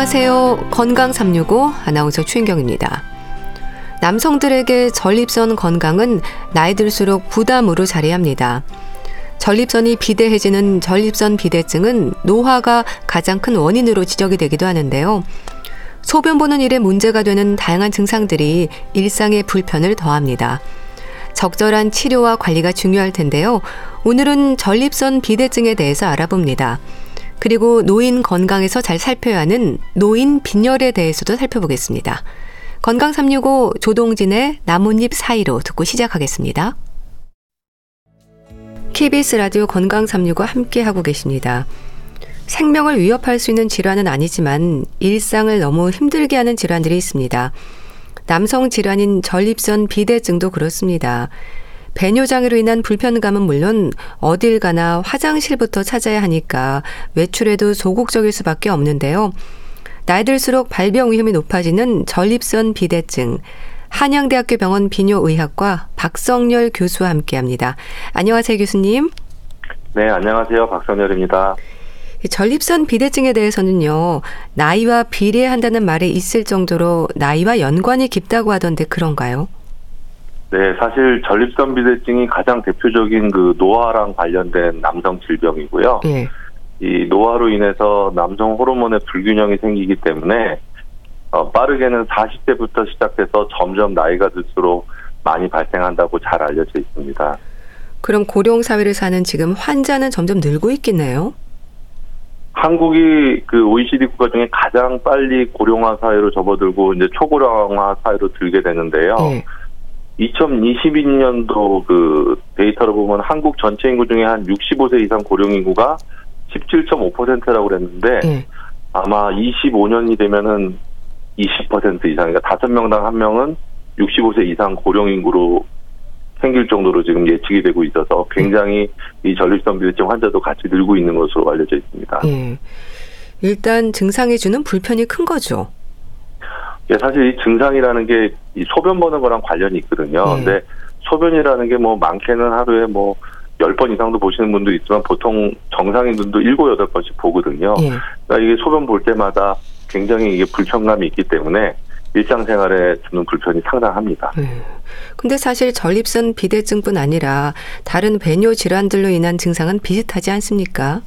안녕하세요. 건강 365 아나운서 최인경입니다. 남성들에게 전립선 건강은 나이 들수록 부담으로 자리합니다. 전립선이 비대해지는 전립선 비대증은 노화가 가장 큰 원인으로 지적이 되기도 하는데요. 소변 보는 일에 문제가 되는 다양한 증상들이 일상의 불편을 더합니다. 적절한 치료와 관리가 중요할 텐데요. 오늘은 전립선 비대증에 대해서 알아봅니다. 그리고 노인 건강에서 잘 살펴야 하는 노인 빈혈에 대해서도 살펴보겠습니다. 건강 365 조동진의 나뭇잎 사이로 듣고 시작하겠습니다. KBS 라디오 건강 365 함께 하고 계십니다. 생명을 위협할 수 있는 질환은 아니지만 일상을 너무 힘들게 하는 질환들이 있습니다. 남성 질환인 전립선 비대증도 그렇습니다. 배뇨장애로 인한 불편감은 물론 어딜 가나 화장실부터 찾아야 하니까 외출에도 소극적일 수밖에 없는데요. 나이 들수록 발병 위험이 높아지는 전립선 비대증. 한양대학교 병원 비뇨의학과 박성열 교수와 함께 합니다. 안녕하세요, 교수님. 네, 안녕하세요. 박성열입니다. 전립선 비대증에 대해서는요, 나이와 비례한다는 말이 있을 정도로 나이와 연관이 깊다고 하던데 그런가요? 네, 사실 전립선 비대증이 가장 대표적인 그 노화랑 관련된 남성 질병이고요. 예. 이 노화로 인해서 남성 호르몬의 불균형이 생기기 때문에 어, 빠르게는 40대부터 시작해서 점점 나이가 들수록 많이 발생한다고 잘 알려져 있습니다. 그럼 고령 사회를 사는 지금 환자는 점점 늘고 있겠네요. 한국이 그 OECD 국가 중에 가장 빨리 고령화 사회로 접어들고 이제 초고령화 사회로 들게 되는데요. 네. 2022년도 그 데이터로 보면 한국 전체 인구 중에 한 65세 이상 고령 인구가 17.5%라고 그랬는데 네. 아마 25년이 되면은 20% 이상, 그러니까 5명당 1명은 65세 이상 고령 인구로 생길 정도로 지금 예측이 되고 있어서 굉장히 이 전립선 비대증 환자도 같이 늘고 있는 것으로 알려져 있습니다. 예. 일단 증상이 주는 불편이 큰 거죠. 예, 사실 이 증상이라는 게 이 소변 보는 거랑 관련이 있거든요. 예. 근데 소변이라는 게 뭐 많게는 하루에 뭐 10번 이상도 보시는 분도 있지만 보통 정상인들도 7, 8번씩 보거든요. 예. 그러니까 이게 소변 볼 때마다 굉장히 이게 불편감이 있기 때문에 일상생활에 주는 불편이 상당합니다. 네. 근데 사실 전립선 비대증뿐 아니라 다른 배뇨 질환들로 인한 증상은 비슷하지 않습니까?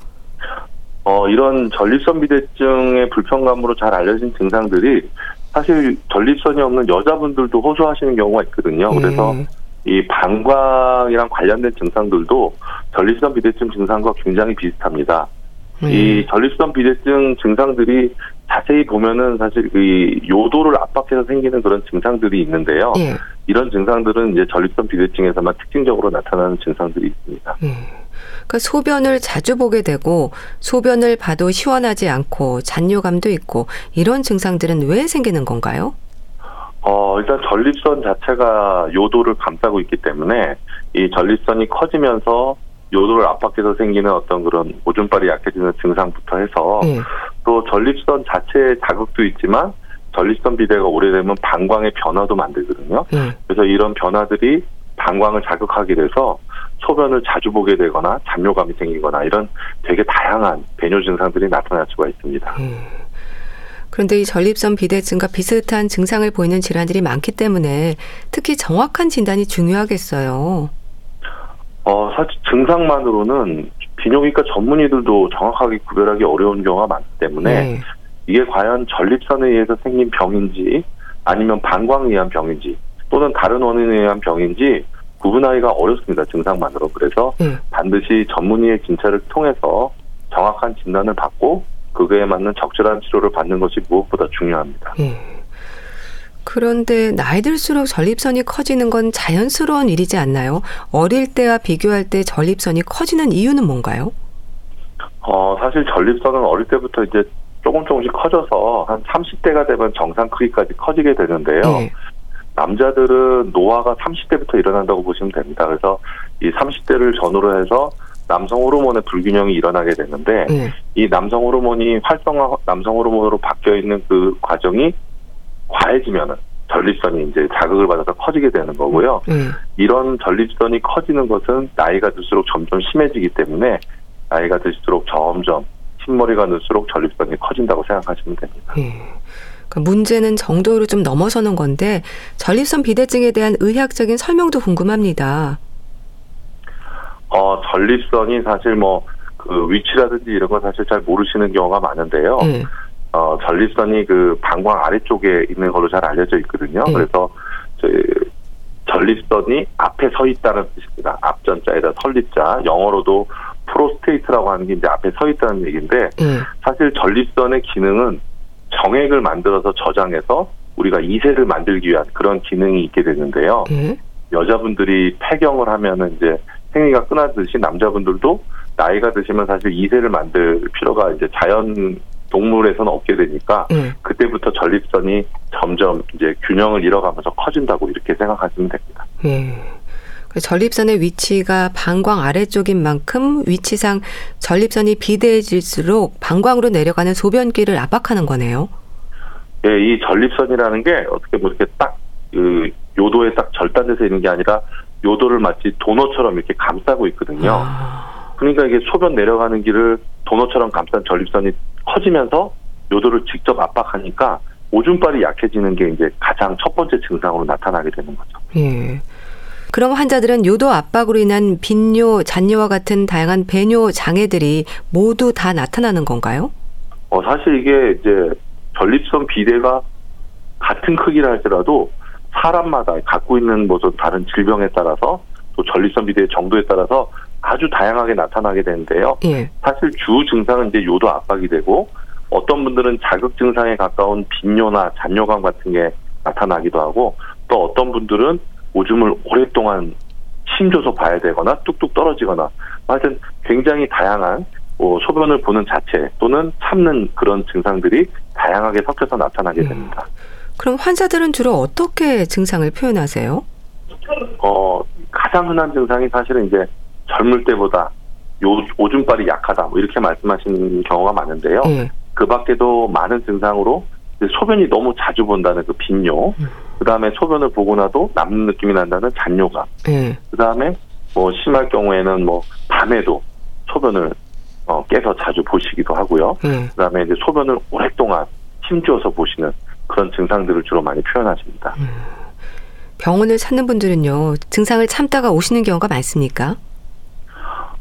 어, 이런 전립선 비대증의 불편감으로 잘 알려진 증상들이 사실 전립선이 없는 여자분들도 호소하시는 경우가 있거든요. 네. 그래서 이 방광이랑 관련된 증상들도 전립선 비대증 증상과 굉장히 비슷합니다. 네. 이 전립선 비대증 증상들이 자세히 보면은 사실 그 요도를 압박해서 생기는 그런 증상들이 있는데요. 예. 이런 증상들은 이제 전립선 비대증에서만 특징적으로 나타나는 증상들이 있습니다. 예. 그러니까 소변을 자주 보게 되고 소변을 봐도 시원하지 않고 잔뇨감도 있고 이런 증상들은 왜 생기는 건가요? 어, 일단 전립선 자체가 요도를 감싸고 있기 때문에 이 전립선이 커지면서 요도를 압박해서 생기는 어떤 그런 오줌발이 약해지는 증상부터 해서 네. 또 전립선 자체의 자극도 있지만 전립선 비대가 오래되면 방광의 변화도 만들거든요. 네. 그래서 이런 변화들이 방광을 자극하게 돼서 소변을 자주 보게 되거나 잠뇨감이 생기거나 이런 되게 다양한 배뇨 증상들이 나타날 수가 있습니다. 네. 그런데 이 전립선 비대증과 비슷한 증상을 보이는 질환들이 많기 때문에 특히 정확한 진단이 중요하겠어요. 어, 사실 증상만으로는 비뇨기과 전문의들도 정확하게 구별하기 어려운 경우가 많기 때문에 네. 이게 과연 전립선에 의해서 생긴 병인지 아니면 방광에 의한 병인지 또는 다른 원인에 의한 병인지 구분하기가 어렵습니다. 증상만으로. 그래서 네. 반드시 전문의의 진찰을 통해서 정확한 진단을 받고 그거에 맞는 적절한 치료를 받는 것이 무엇보다 중요합니다. 네. 그런데 나이 들수록 전립선이 커지는 건 자연스러운 일이지 않나요? 어릴 때와 비교할 때 전립선이 커지는 이유는 뭔가요? 어, 사실 전립선은 어릴 때부터 이제 조금 조금씩 커져서 한 30대가 되면 정상 크기까지 커지게 되는데요. 네. 남자들은 노화가 30대부터 일어난다고 보시면 됩니다. 그래서 이 30대를 전후로 해서 남성 호르몬의 불균형이 일어나게 되는데 네. 이 남성 호르몬이 활성화 남성 호르몬으로 바뀌어 있는 그 과정이 과해지면은 전립선이 이제 자극을 받아서 커지게 되는 거고요. 음. 이런 전립선이 커지는 것은 나이가 들수록 점점 심해지기 때문에 나이가 들수록 점점 흰머리가 늘수록 전립선이 커진다고 생각하시면 됩니다. 예. 그러니까 문제는 정도로 좀 넘어서는 건데 전립선 비대증에 대한 의학적인 설명도 궁금합니다. 어, 전립선이 사실 뭐 그 위치라든지 이런 거 사실 잘 모르시는 경우가 많은데요. 예. 어, 전립선이 그 방광 아래쪽에 있는 걸로 잘 알려져 있거든요. 네. 그래서 저 전립선이 앞에 서 있다는 뜻입니다. 앞전자에다 설립자, 영어로도 프로스테이트라고 하는 게 이제 앞에 서 있다는 얘기인데 예. 사실 전립선의 기능은 정액을 만들어서 저장해서 우리가 이세를 만들기 위한 그런 기능이 있게 되는데요. 예. 여자분들이 폐경을 하면은 이제 생리가 끊어지듯이 남자분들도 나이가 드시면 사실 이세를 만들 필요가 이제 자연 동물에서는 없게 되니까 예. 그때부터 전립선이 점점 이제 균형을 잃어가면서 커진다고 이렇게 생각하시면 됩니다. 예. 그 전립선의 위치가 방광 아래쪽인 만큼 위치상 전립선이 비대해질수록 방광으로 내려가는 소변기를 압박하는 거네요. 예, 이 전립선이라는 게 어떻게 보면 이렇게 딱 그 요도에 딱 절단돼서 있는 게 아니라 요도를 마치 도너처럼 이렇게 감싸고 있거든요. 아, 그러니까 이게 소변 내려가는 길을 도너처럼 감싼 전립선이 커지면서 요도를 직접 압박하니까 오줌발이 약해지는 게 이제 가장 첫 번째 증상으로 나타나게 되는 거죠. 예. 그럼 환자들은 요도 압박으로 인한 빈뇨, 잔뇨와 같은 다양한 배뇨 장애들이 모두 다 나타나는 건가요? 어, 사실 이게 이제 전립선 비대가 같은 크기라 할지라도 사람마다 갖고 있는 뭐좀 다른 질병에 따라서 또 전립선 비대의 정도에 따라서 아주 다양하게 나타나게 되는데요. 예. 사실 주 증상은 이제 요도 압박이 되고 어떤 분들은 자극 증상에 가까운 빈뇨나 잔뇨감 같은 게 나타나기도 하고 또 어떤 분들은 오줌을 오랫동안 힘줘서 봐야 되거나 뚝뚝 떨어지거나 하여튼 굉장히 다양한 뭐 소변을 보는 자체 또는 참는 그런 증상들이 다양하게 섞여서 나타나게 음. 됩니다. 그럼 환자들은 주로 어떻게 증상을 표현하세요? 어, 가장 흔한 증상이 사실은 이제 젊을 때보다 요, 오줌발이 약하다 뭐 이렇게 말씀하시는 경우가 많은데요. 예. 그 밖에도 많은 증상으로 소변이 너무 자주 본다는 그 빈뇨, 음. 그 다음에 소변을 보고 나도 남는 느낌이 난다는 잔뇨감, 예. 그 다음에 뭐 심할 경우에는 뭐 밤에도 소변을 어, 깨서 자주 보시기도 하고요. 예. 그 다음에 이제 소변을 오랫동안 힘주어서 보시는 그런 증상들을 주로 많이 표현하십니다. 병원을 찾는 분들은요, 증상을 참다가 오시는 경우가 많습니까?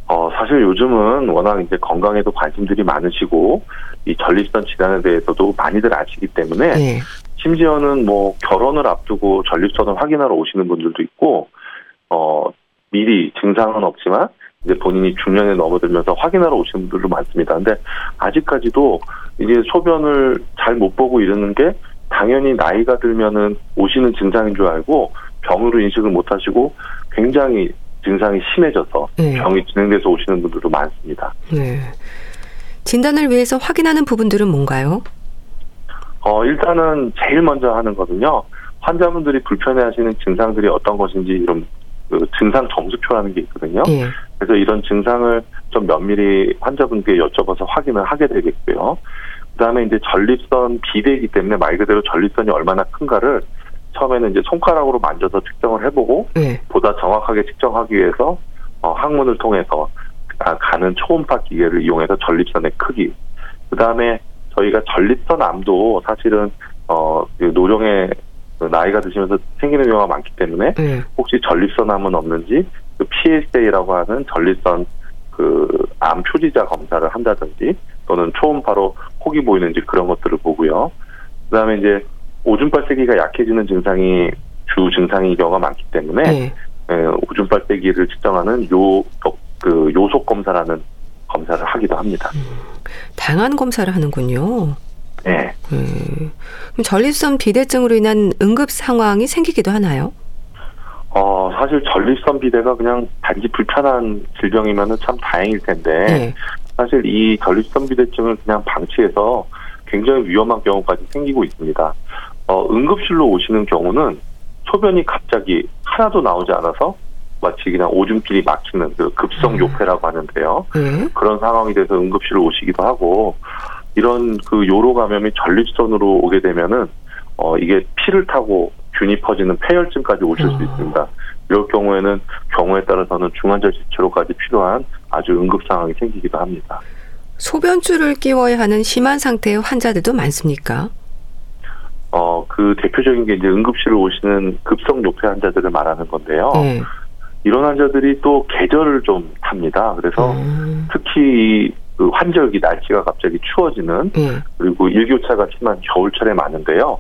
어, 사실 요즘은 워낙 이제 건강에도 관심들이 많으시고, 이 전립선 질환에 대해서도 많이들 아시기 때문에, 예. 심지어는 뭐 결혼을 앞두고 전립선을 확인하러 오시는 분들도 있고, 어, 미리 증상은 없지만, 이제 본인이 중년에 넘어들면서 확인하러 오시는 분들도 많습니다. 근데 아직까지도 이게 소변을 잘 못 보고 이러는 게 당연히 나이가 들면은 오시는 증상인 줄 알고 병으로 인식을 못 하시고 굉장히 증상이 심해져서 예. 병이 진행돼서 오시는 분들도 많습니다. 네. 진단을 위해서 확인하는 부분들은 뭔가요? 어, 일단은 제일 먼저 하는 거는요. 환자분들이 불편해하시는 증상들이 어떤 것인지 이런 그 증상 점수표라는 게 있거든요. 예. 그래서 이런 증상을 좀 면밀히 환자분께 여쭤봐서 확인을 하게 되겠고요. 그다음에 이제 전립선 비대이기 때문에 말 그대로 전립선이 얼마나 큰가를 처음에는 이제 손가락으로 만져서 측정을 해보고 예. 보다 정확하게 측정하기 위해서 어, 항문을 통해서 가- 가는 초음파 기계를 이용해서 전립선의 크기, 그 다음에 저희가 전립선암도 사실은 어, 그 노령의 그 나이가 드시면서 생기는 경우가 많기 때문에 예. 혹시 전립선암은 없는지 그 PSA라고 하는 전립선 그 암 표지자 검사를 한다든지 또는 초음파로 혹이 보이는지 그런 것들을 보고요. 그다음에 이제 오줌발 세기가 약해지는 증상이 주 증상인 경우가 많기 때문에 예. 에, 오줌발 세기를 측정하는 요, 그 요속 검사라는 검사를 하기도 합니다. 다양한 검사를 하는군요. 네. 음. 그럼 전립선 비대증으로 인한 응급 상황이 생기기도 하나요? 어, 사실 전립선 비대가 그냥 단지 불편한 질병이면은 참 다행일 텐데, 예. 사실 이 전립선 비대증을 그냥 방치해서 굉장히 위험한 경우까지 생기고 있습니다. 어, 응급실로 오시는 경우는 소변이 갑자기 하나도 나오지 않아서 마치 그냥 오줌길이 막히는 그 급성 음. 요폐라고 하는데요. 예. 그런 상황이 돼서 응급실로 오시기도 하고 이런 그 요로 감염이 전립선으로 오게 되면은 어 이게 피를 타고 균이 퍼지는 폐혈증까지 오실 수 어. 있습니다. 이럴 경우에는 경우에 따라서는 중환자실 치료까지 필요한 아주 응급 상황이 생기기도 합니다. 소변줄을 끼워야 하는 심한 상태의 환자들도 많습니까? 어, 그 대표적인 게 이제 응급실을 오시는 급성 요폐 환자들을 말하는 건데요. 네. 이런 환자들이 또 계절을 좀 탑니다. 그래서 음, 특히 그 환절기 날씨가 갑자기 추워지는 예. 그리고 일교차가 심한 겨울철에 많은데요.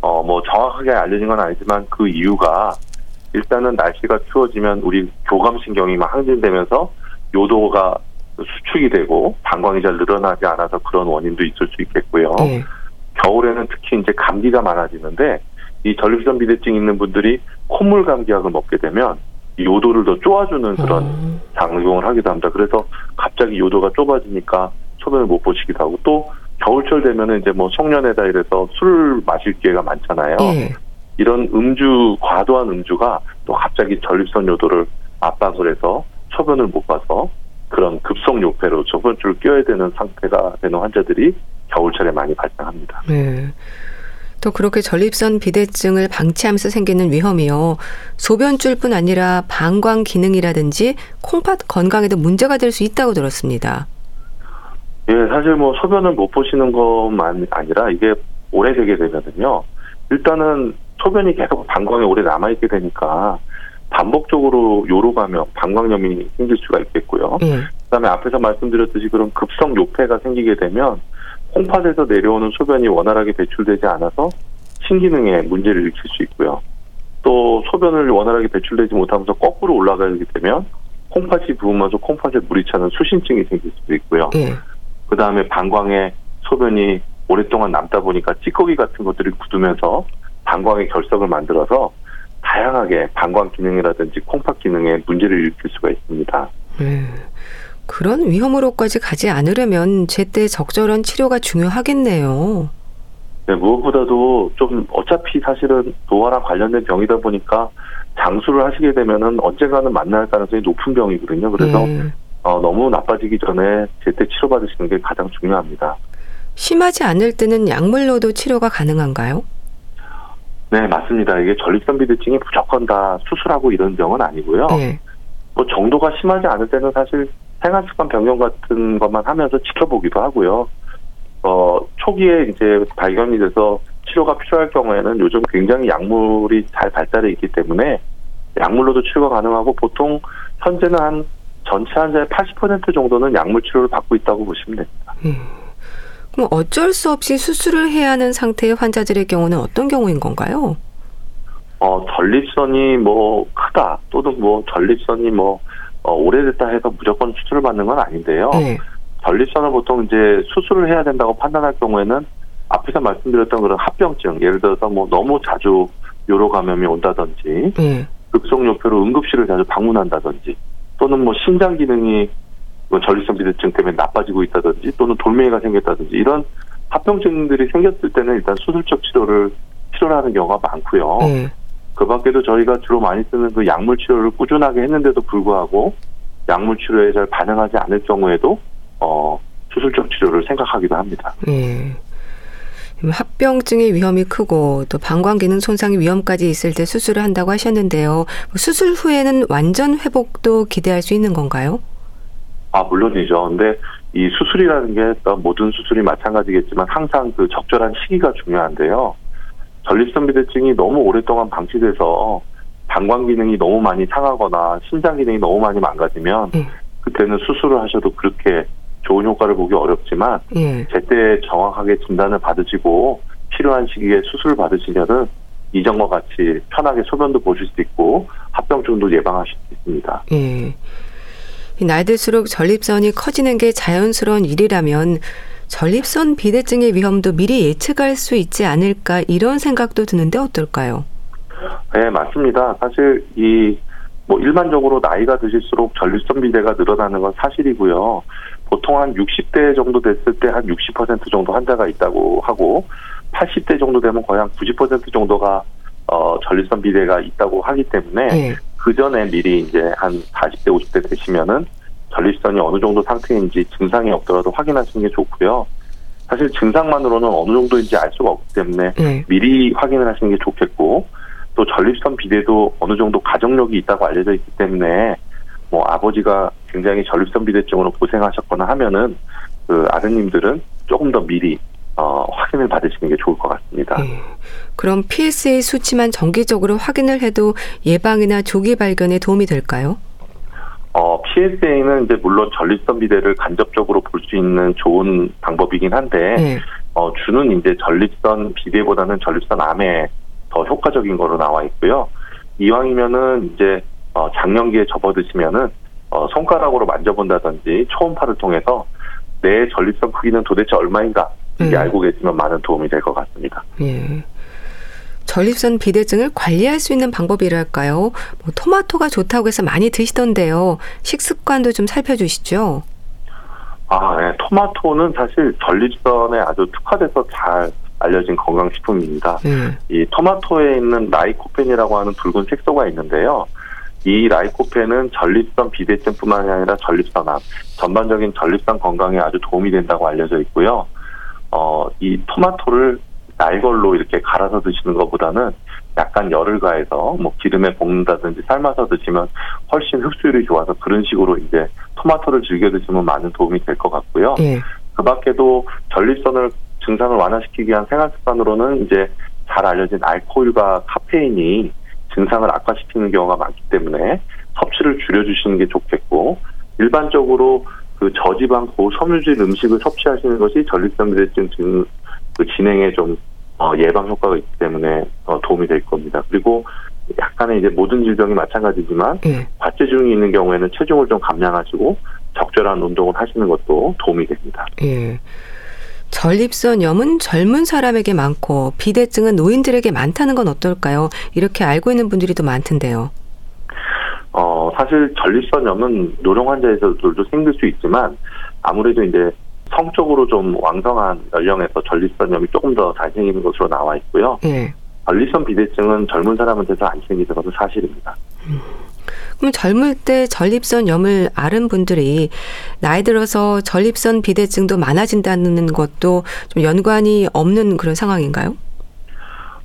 어, 뭐 정확하게 알려진 건 아니지만 그 이유가 일단은 날씨가 추워지면 우리 교감신경이 막 항진되면서 요도가 수축이 되고 방광이 잘 늘어나지 않아서 그런 원인도 있을 수 있겠고요. 예. 겨울에는 특히 이제 감기가 많아지는데 이 전립선 비대증 있는 분들이 콧물 감기약을 먹게 되면 이 요도를 더 쪼아주는 그런 어, 작용을 하기도 합니다. 그래서 갑자기 요도가 좁아지니까 소변을 못 보시기도 하고 또 겨울철 되면은 이제 뭐 송년회다 이래서 술 마실 기회가 많잖아요. 예. 이런 음주 과도한 음주가 또 갑자기 전립선 요도를 압박을 해서 소변을 못 봐서 그런 급성 요폐로 소변줄을 껴야 되는 상태가 되는 환자들이 겨울철에 많이 발생합니다. 네. 또 그렇게 전립선 비대증을 방치하면서 생기는 위험이요. 소변줄뿐 아니라 방광 기능이라든지 콩팥 건강에도 문제가 될 수 있다고 들었습니다. 예, 사실 뭐 소변을 못 보시는 것만 아니라 이게 오래 되게 되면은요. 일단은 소변이 계속 방광에 오래 남아있게 되니까 반복적으로 요로 가며 방광염이 생길 수가 있겠고요. 예. 그다음에 앞에서 말씀드렸듯이 그런 급성 요폐가 생기게 되면 콩팥에서 내려오는 소변이 원활하게 배출되지 않아서 신기능에 문제를 일으킬 수 있고요. 또 소변을 원활하게 배출되지 못하면서 거꾸로 올라가게 되면 콩팥이 부으면서 콩팥에 물이 차는 수신증이 생길 수도 있고요. 예. 그 다음에 방광에 소변이 오랫동안 남다 보니까 찌꺼기 같은 것들이 굳으면서 방광의 결석을 만들어서 다양하게 방광 기능이라든지 콩팥 기능에 문제를 일으킬 수가 있습니다. 예. 그런 위험으로까지 가지 않으려면 제때 적절한 치료가 중요하겠네요. 네, 무엇보다도 좀 어차피 사실은 노화랑 관련된 병이다 보니까 장수를 하시게 되면은 언젠가는 만날 가능성이 높은 병이거든요. 그래서 예. 어, 너무 나빠지기 전에 제때 치료받으시는 게 가장 중요합니다. 심하지 않을 때는 약물로도 치료가 가능한가요? 네, 맞습니다. 이게 전립선 비대증이 무조건 다 수술하고 이런 병은 아니고요. 예. 뭐 정도가 심하지 않을 때는 사실 생활 습관 변경 같은 것만 하면서 지켜보기도 하고요. 어, 초기에 이제 발견이 돼서 치료가 필요할 경우에는 요즘 굉장히 약물이 잘 발달해 있기 때문에 약물로도 치료가 가능하고 보통 현재는 한 전체 환자의 80% 정도는 약물 치료를 받고 있다고 보시면 됩니다. 그럼 어쩔 수 없이 수술을 해야 하는 상태의 환자들의 경우는 어떤 경우인 건가요? 어, 전립선이 뭐 크다 또는 뭐 전립선이 뭐 어, 오래됐다 해서 무조건 수술을 받는 건 아닌데요. 예. 전립선을 보통 이제 수술을 해야 된다고 판단할 경우에는 앞에서 말씀드렸던 그런 합병증, 예를 들어서 뭐 너무 자주 요로 감염이 온다든지 예. 급성 요폐로 응급실을 자주 방문한다든지 또는 뭐 신장 기능이 뭐 전립선 비대증 때문에 나빠지고 있다든지 또는 돌멩이가 생겼다든지 이런 합병증들이 생겼을 때는 일단 수술적 치료를 치료를 하는 경우가 많고요. 예. 그 밖에도 저희가 주로 많이 쓰는 그 약물 치료를 꾸준하게 했는데도 불구하고 약물 치료에 잘 반응하지 않을 경우에도 어 수술적 치료를 생각하기도 합니다. 예. 합병증의 위험이 크고 또 방광 기능 손상의 위험까지 있을 때 수술을 한다고 하셨는데요. 뭐 수술 후에는 완전 회복도 기대할 수 있는 건가요? 아 물론이죠. 근데 이 수술이라는 게 모든 수술이 마찬가지겠지만 항상 그 적절한 시기가 중요한데요. 전립선 비대증이 너무 오랫동안 방치돼서 방광 기능이 너무 많이 상하거나 심장 기능이 너무 많이 망가지면 예. 그때는 수술을 하셔도 그렇게 좋은 효과를 보기 어렵지만 예. 제때 정확하게 진단을 받으시고 필요한 시기에 수술을 받으시면은 이전과 같이 편하게 소변도 보실 수 있고 합병증도 예방하실 수 있습니다. 예. 이 나이 들수록 전립선이 커지는 게 자연스러운 일이라면 전립선 비대증의 위험도 미리 예측할 수 있지 않을까 이런 생각도 드는데 어떨까요? 네, 맞습니다. 사실 이 뭐 일반적으로 나이가 드실수록 전립선 비대가 늘어나는 건 사실이고요. 보통 한 60대 정도 됐을 때 한 60% 정도 환자가 있다고 하고 80대 정도 되면 거의 한 90% 정도가 어 전립선 비대가 있다고 하기 때문에 예. 그 전에 미리 이제 한 40대 50대 되시면은 전립선이 어느 정도 상태인지 증상이 없더라도 확인하시는 게 좋고요. 사실 증상만으로는 어느 정도인지 알 수가 없기 때문에 예. 미리 확인을 하시는 게 좋겠고 또 전립선 비대도 어느 정도 가족력이 있다고 알려져 있기 때문에 뭐 아버지가 굉장히 전립선 비대증으로 고생하셨거나 하면은 그 아드님들은 조금 더 미리 어, 확인을 받으시는 게 좋을 것 같습니다. 네. 그럼 PSA 수치만 정기적으로 확인을 해도 예방이나 조기 발견에 도움이 될까요? 어, PSA는 이제 물론 전립선 비대를 간접적으로 볼 수 있는 좋은 방법이긴 한데, 네. 어, 주는 이제 전립선 비대보다는 전립선 암에 더 효과적인 거로 나와 있고요. 이왕이면은 이제 어, 장년기에 접어드시면은 어, 손가락으로 만져본다든지 초음파를 통해서 내 전립선 크기는 도대체 얼마인가 이게 네. 알고 계시면 많은 도움이 될 것 같습니다. 예. 전립선 비대증을 관리할 수 있는 방법이랄까요? 뭐 토마토가 좋다고 해서 많이 드시던데요. 식습관도 좀 살펴주시죠. 아, 네. 토마토는 사실 전립선에 아주 특화돼서 잘 알려진 건강식품입니다. 네. 이 토마토에 있는 라이코펜이라고 하는 붉은 색소가 있는데요. 이 라이코펜은 전립선 비대증뿐만 아니라 전립선암, 전반적인 전립선 건강에 아주 도움이 된다고 알려져 있고요. 어, 이 토마토를 날걸로 이렇게 갈아서 드시는 것보다는 약간 열을 가해서 뭐 기름에 볶는다든지 삶아서 드시면 훨씬 흡수율이 좋아서 그런 식으로 이제 토마토를 즐겨 드시면 많은 도움이 될 것 같고요. 예. 그 밖에도 전립선을 증상을 완화시키기 위한 생활 습관으로는 이제 잘 알려진 알코올과 카페인이 증상을 악화시키는 경우가 많기 때문에 섭취를 줄여주시는 게 좋겠고 일반적으로 그 저지방 고섬유질 음식을 섭취하시는 것이 전립선 비대증 증, 그 진행에 좀 어, 예방 효과가 있기 때문에 어, 도움이 될 겁니다. 그리고 약간의 이제 모든 질병이 마찬가지지만 예. 과체중이 있는 경우에는 체중을 좀 감량하시고 적절한 운동을 하시는 것도 도움이 됩니다. 예. 전립선염은 젊은 사람에게 많고 비대증은 노인들에게 많다는 건 어떨까요? 이렇게 알고 있는 분들이 더 많던데요. 어, 사실 전립선염은 노령 환자에서도 생길 수 있지만 아무래도 이제 성적으로 좀 왕성한 연령에서 전립선염이 조금 더 잘 생기는 것으로 나와 있고요. 네. 전립선 비대증은 젊은 사람한테서 안 생기는 것은 사실입니다. 음. 그럼 젊을 때 전립선 염을 앓은 분들이 나이 들어서 전립선 비대증도 많아진다는 것도 좀 연관이 없는 그런 상황인가요?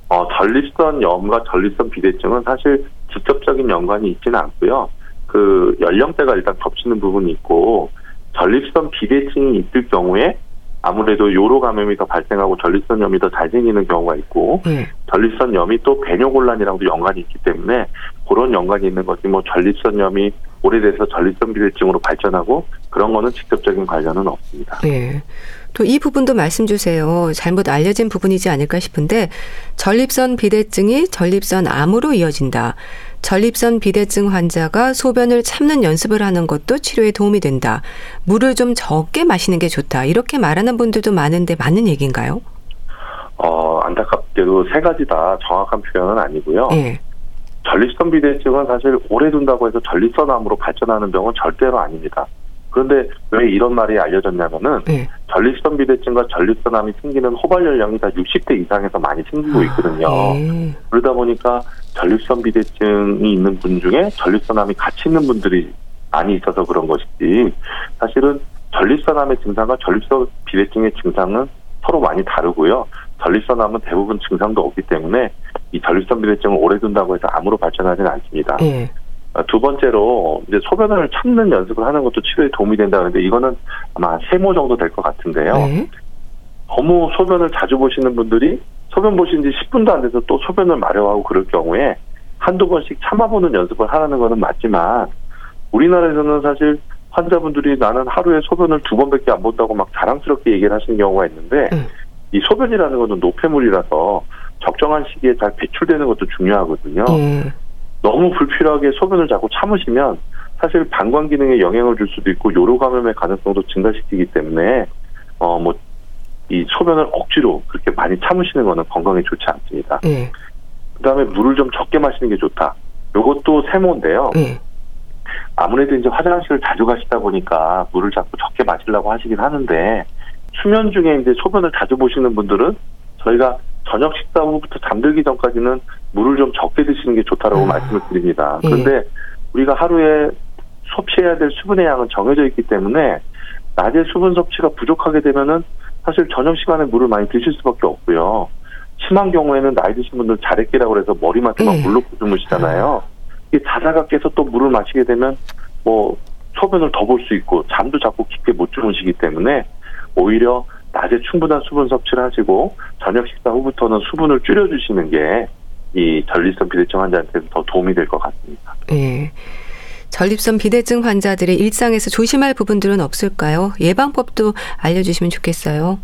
어, 전립선 염과 전립선 비대증은 사실 직접적인 연관이 있지는 않고요. 그 연령대가 일단 겹치는 부분이 있고 전립선 비대증이 있을 경우에 아무래도 요로 감염이 더 발생하고 전립선염이 더 잘 생기는 경우가 있고 네. 전립선염이 또 배뇨곤란이랑도 연관이 있기 때문에 그런 연관이 있는 것이 뭐 전립선염이 오래돼서 전립선 비대증으로 발전하고 그런 거는 직접적인 관련은 없습니다. 네. 또 이 부분도 말씀 주세요. 잘못 알려진 부분이지 않을까 싶은데 전립선 비대증이 전립선 암으로 이어진다. 전립선 비대증 환자가 소변을 참는 연습을 하는 것도 치료에 도움이 된다. 물을 좀 적게 마시는 게 좋다. 이렇게 말하는 분들도 많은데 맞는 얘기인가요? 어, 안타깝게도 세 가지 다 정확한 표현은 아니고요. 네. 전립선 비대증은 사실 오래 둔다고 해서 전립선암으로 발전하는 병은 절대로 아닙니다. 그런데 왜 이런 말이 알려졌냐면은 네. 전립선 비대증과 전립선암이 생기는 호발 연령이 다 60대 이상에서 많이 생기고 있거든요. 아, 네. 그러다 보니까 전립선 비대증이 있는 분 중에 전립선암이 같이 있는 분들이 많이 있어서 그런 것이지 사실은 전립선암의 증상과 전립선 비대증의 증상은 서로 많이 다르고요. 전립선암은 대부분 증상도 없기 때문에 이 전립선 비대증을 오래 둔다고 해서 암으로 발전하지는 않습니다. 네. 두 번째로 이제 소변을 참는 연습을 하는 것도 치료에 도움이 된다는데 이거는 아마 세모 정도 될 것 같은데요. 네. 너무 소변을 자주 보시는 분들이 소변 보신 지 10분도 안 돼서 또 소변을 마려워하고 그럴 경우에 한두 번씩 참아보는 연습을 하라는 거는 맞지만 우리나라에서는 사실 환자분들이 나는 하루에 소변을 두 번밖에 안 본다고 막 자랑스럽게 얘기를 하시는 경우가 있는데 음. 이 소변이라는 것은 노폐물이라서 적정한 시기에 잘 배출되는 것도 중요하거든요. 음. 너무 불필요하게 소변을 자꾸 참으시면 사실 방광 기능에 영향을 줄 수도 있고 요로 감염의 가능성도 증가시키기 때문에 어뭐 이 소변을 억지로 그렇게 많이 참으시는 거는 건강에 좋지 않습니다. 네. 그다음에 물을 좀 적게 마시는 게 좋다. 요것도 세모인데요. 네. 아무래도 이제 화장실을 자주 가시다 보니까 물을 자꾸 적게 마시려고 하시긴 하는데 수면 중에 이제 소변을 자주 보시는 분들은 저희가 저녁 식사 후부터 잠들기 전까지는 물을 좀 적게 드시는 게 좋다라고 아. 말씀을 드립니다. 예. 그런데 우리가 하루에 섭취해야 될 수분의 양은 정해져 있기 때문에 낮에 수분 섭취가 부족하게 되면은 사실 저녁 시간에 물을 많이 드실 수밖에 없고요. 심한 경우에는 나이 드신 분들 자래끼라고 해서 머리맡에만 예. 물 넣고 주무시잖아요. 이게 자다가 깨서 또 물을 마시게 되면 뭐 소변을 더 볼 수 있고 잠도 자꾸 깊게 못 주무시기 때문에 오히려 낮에 충분한 수분 섭취를 하시고 저녁 식사 후부터는 수분을 줄여주시는 게 이 전립선 비대증 환자한테는 더 도움이 될 것 같습니다. 네. 전립선 비대증 환자들의 일상에서 조심할 부분들은 없을까요? 예방법도 알려주시면 좋겠어요.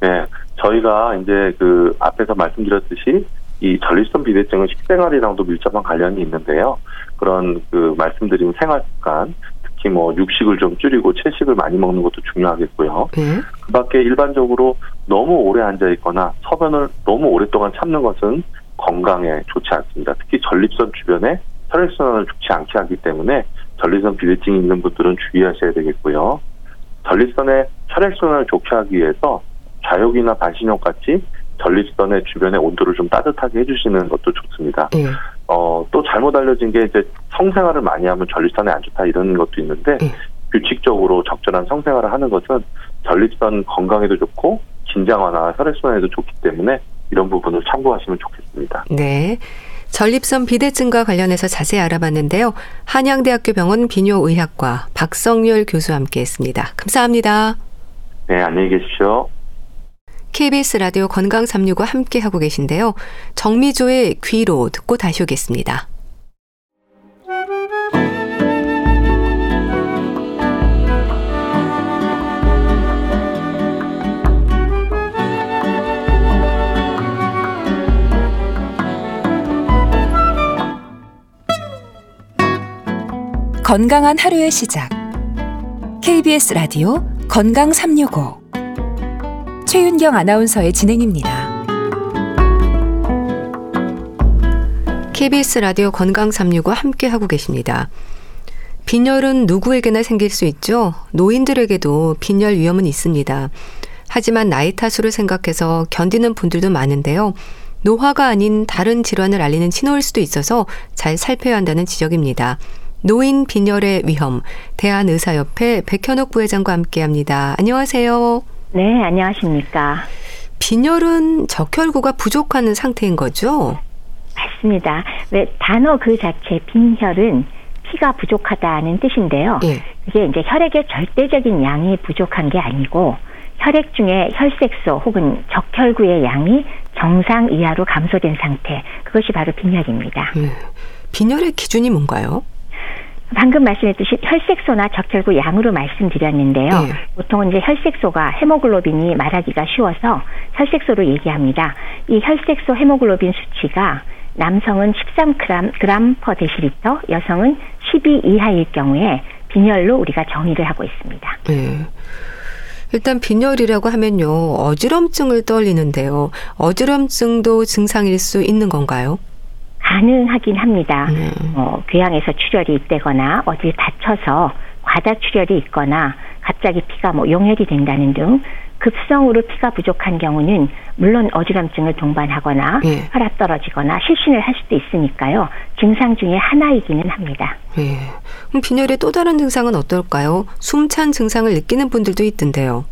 네, 저희가 이제 그 앞에서 말씀드렸듯이 이 전립선 비대증은 식생활이랑도 밀접한 관련이 있는데요. 그런 그 말씀드린 생활 습관, 특히 뭐 육식을 좀 줄이고 채식을 많이 먹는 것도 중요하겠고요. 네. 그 밖에 일반적으로 너무 오래 앉아 있거나 서변을 너무 오랫동안 참는 것은 건강에 좋지 않습니다. 특히 전립선 주변에 혈액순환을 좋지 않게 하기 때문에 전립선 비대증이 있는 분들은 주의하셔야 되겠고요. 전립선의 혈액순환을 좋게 하기 위해서 좌욕이나 반신욕 같이 전립선의 주변의 온도를 좀 따뜻하게 해주시는 것도 좋습니다. 네. 어, 또 잘못 알려진 게 이제 성생활을 많이 하면 전립선에 안 좋다 이런 것도 있는데 네. 규칙적으로 적절한 성생활을 하는 것은 전립선 건강에도 좋고 긴장 완화, 혈액순환에도 좋기 때문에 이런 부분을 참고하시면 좋겠습니다. 네. 전립선 비대증과 관련해서 자세히 알아봤는데요. 한양대학교 병원 비뇨의학과 박성열 교수와 함께했습니다. 감사합니다. 네, 안녕히 계십시오. KBS 라디오 건강 365 함께 하고 계신데요. 정미조의 귀로 듣고 다시 오겠습니다. 건강한 하루의 시작. KBS 라디오 건강 365. 최윤경 아나운서의 진행입니다. KBS 라디오 건강 365 함께 하고 계십니다. 빈혈은 누구에게나 생길 수 있죠. 노인들에게도 빈혈 위험은 있습니다. 하지만 나이 탓으로 생각해서 견디는 분들도 많은데요. 노화가 아닌 다른 질환을 알리는 신호일 수도 있어서 잘 살펴야 한다는 지적입니다. 노인 빈혈의 위험, 대한의사협회 백현옥 부회장과 함께합니다. 안녕하세요. 네, 안녕하십니까. 빈혈은 적혈구가 부족한 상태인 거죠? 맞습니다. 왜 단어 그 자체 빈혈은 피가 부족하다는 뜻인데요. 예. 이게 이제 혈액의 절대적인 양이 부족한 게 아니고 혈액 중에 혈색소 혹은 적혈구의 양이 정상 이하로 감소된 상태. 그것이 바로 빈혈입니다. 예. 빈혈의 기준이 뭔가요? 방금 말씀했듯이 혈색소나 적혈구 양으로 말씀드렸는데요. 네. 보통은 이제 혈색소가 헤모글로빈이 말하기가 쉬워서 혈색소로 얘기합니다. 이 혈색소 헤모글로빈 수치가 남성은 13g 그램 per 데시리터, 여성은 12 이하일 경우에 빈혈로 우리가 정의를 하고 있습니다. 네. 일단 빈혈이라고 하면요 어지럼증을 떠올리는데요. 어지럼증도 증상일 수 있는 건가요? 가능하긴 합니다. 네. 어, 궤양에서 출혈이 있다거나 어디 다쳐서 과다 출혈이 있거나 갑자기 피가 뭐 용혈이 된다는 등 급성으로 피가 부족한 경우는 물론 어지럼증을 동반하거나 예. 혈압 떨어지거나 실신을 할 수도 있으니까요. 증상 중에 하나이기는 합니다. 예. 그럼 빈혈의 또 다른 증상은 어떨까요? 숨찬 증상을 느끼는 분들도 있던데요.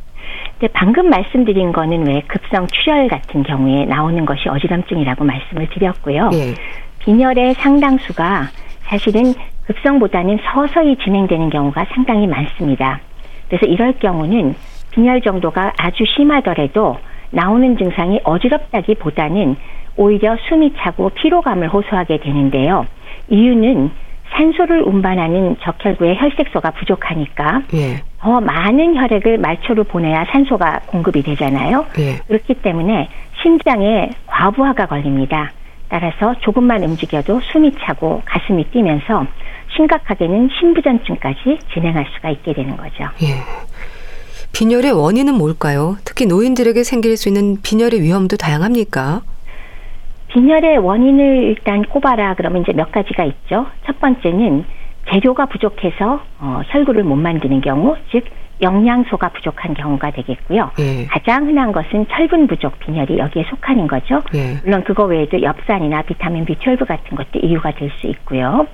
네, 방금 말씀드린 거는 왜 급성 출혈 같은 경우에 나오는 것이 어지럼증이라고 말씀을 드렸고요. 예. 빈혈의 상당수가 사실은 급성보다는 서서히 진행되는 경우가 상당히 많습니다. 그래서 이럴 경우는 빈혈 정도가 아주 심하더라도 나오는 증상이 어지럽다기보다는 오히려 숨이 차고 피로감을 호소하게 되는데요. 이유는 산소를 운반하는 적혈구의 혈색소가 부족하니까 예. 더 많은 혈액을 말초로 보내야 산소가 공급이 되잖아요. 예. 그렇기 때문에 심장에 과부하가 걸립니다. 따라서 조금만 움직여도 숨이 차고 가슴이 뛰면서 심각하게는 심부전증까지 진행할 수가 있게 되는 거죠. 예. 빈혈의 원인은 뭘까요? 특히 노인들에게 생길 수 있는 빈혈의 위험도 다양합니까? 빈혈의 원인을 일단 꼽아라 그러면 이제 몇 가지가 있죠. 첫 번째는 재료가 부족해서 어, 혈구를 못 만드는 경우, 즉 영양소가 부족한 경우가 되겠고요. 예. 가장 흔한 것은 철분 부족 빈혈이 여기에 속하는 거죠. 예. 물론 그거 외에도 엽산이나 비타민 B12 같은 것도 이유가 될 수 있고요.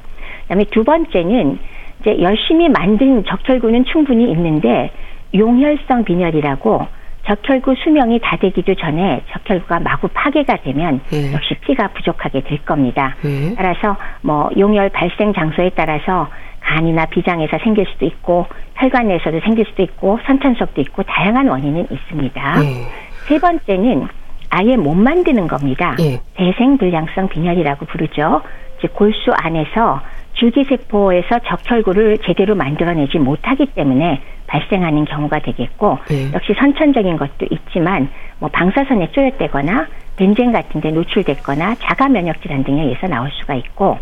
그다음에 두 번째는 이제 열심히 만든 적혈구는 충분히 있는데 용혈성 빈혈이라고 적혈구 수명이 다 되기도 전에 적혈구가 마구 파괴가 되면 예. 역시 피가 부족하게 될 겁니다. 예. 따라서 뭐 용혈 발생 장소에 따라서 간이나 비장에서 생길 수도 있고 혈관 내에서도 생길 수도 있고 선천적도 있고 다양한 원인은 있습니다. 예. 세 번째는 아예 못 만드는 겁니다. 예. 대생 불량성 빈혈이라고 부르죠. 즉 골수 안에서 줄기세포에서 적혈구를 제대로 만들어내지 못하기 때문에 발생하는 경우가 되겠고 예. 역시 선천적인 것도 있지만 뭐 방사선에 쪼였대거나 벤젠 같은 데 노출됐거나 자가 면역 질환 등에 의해서 나올 수가 있고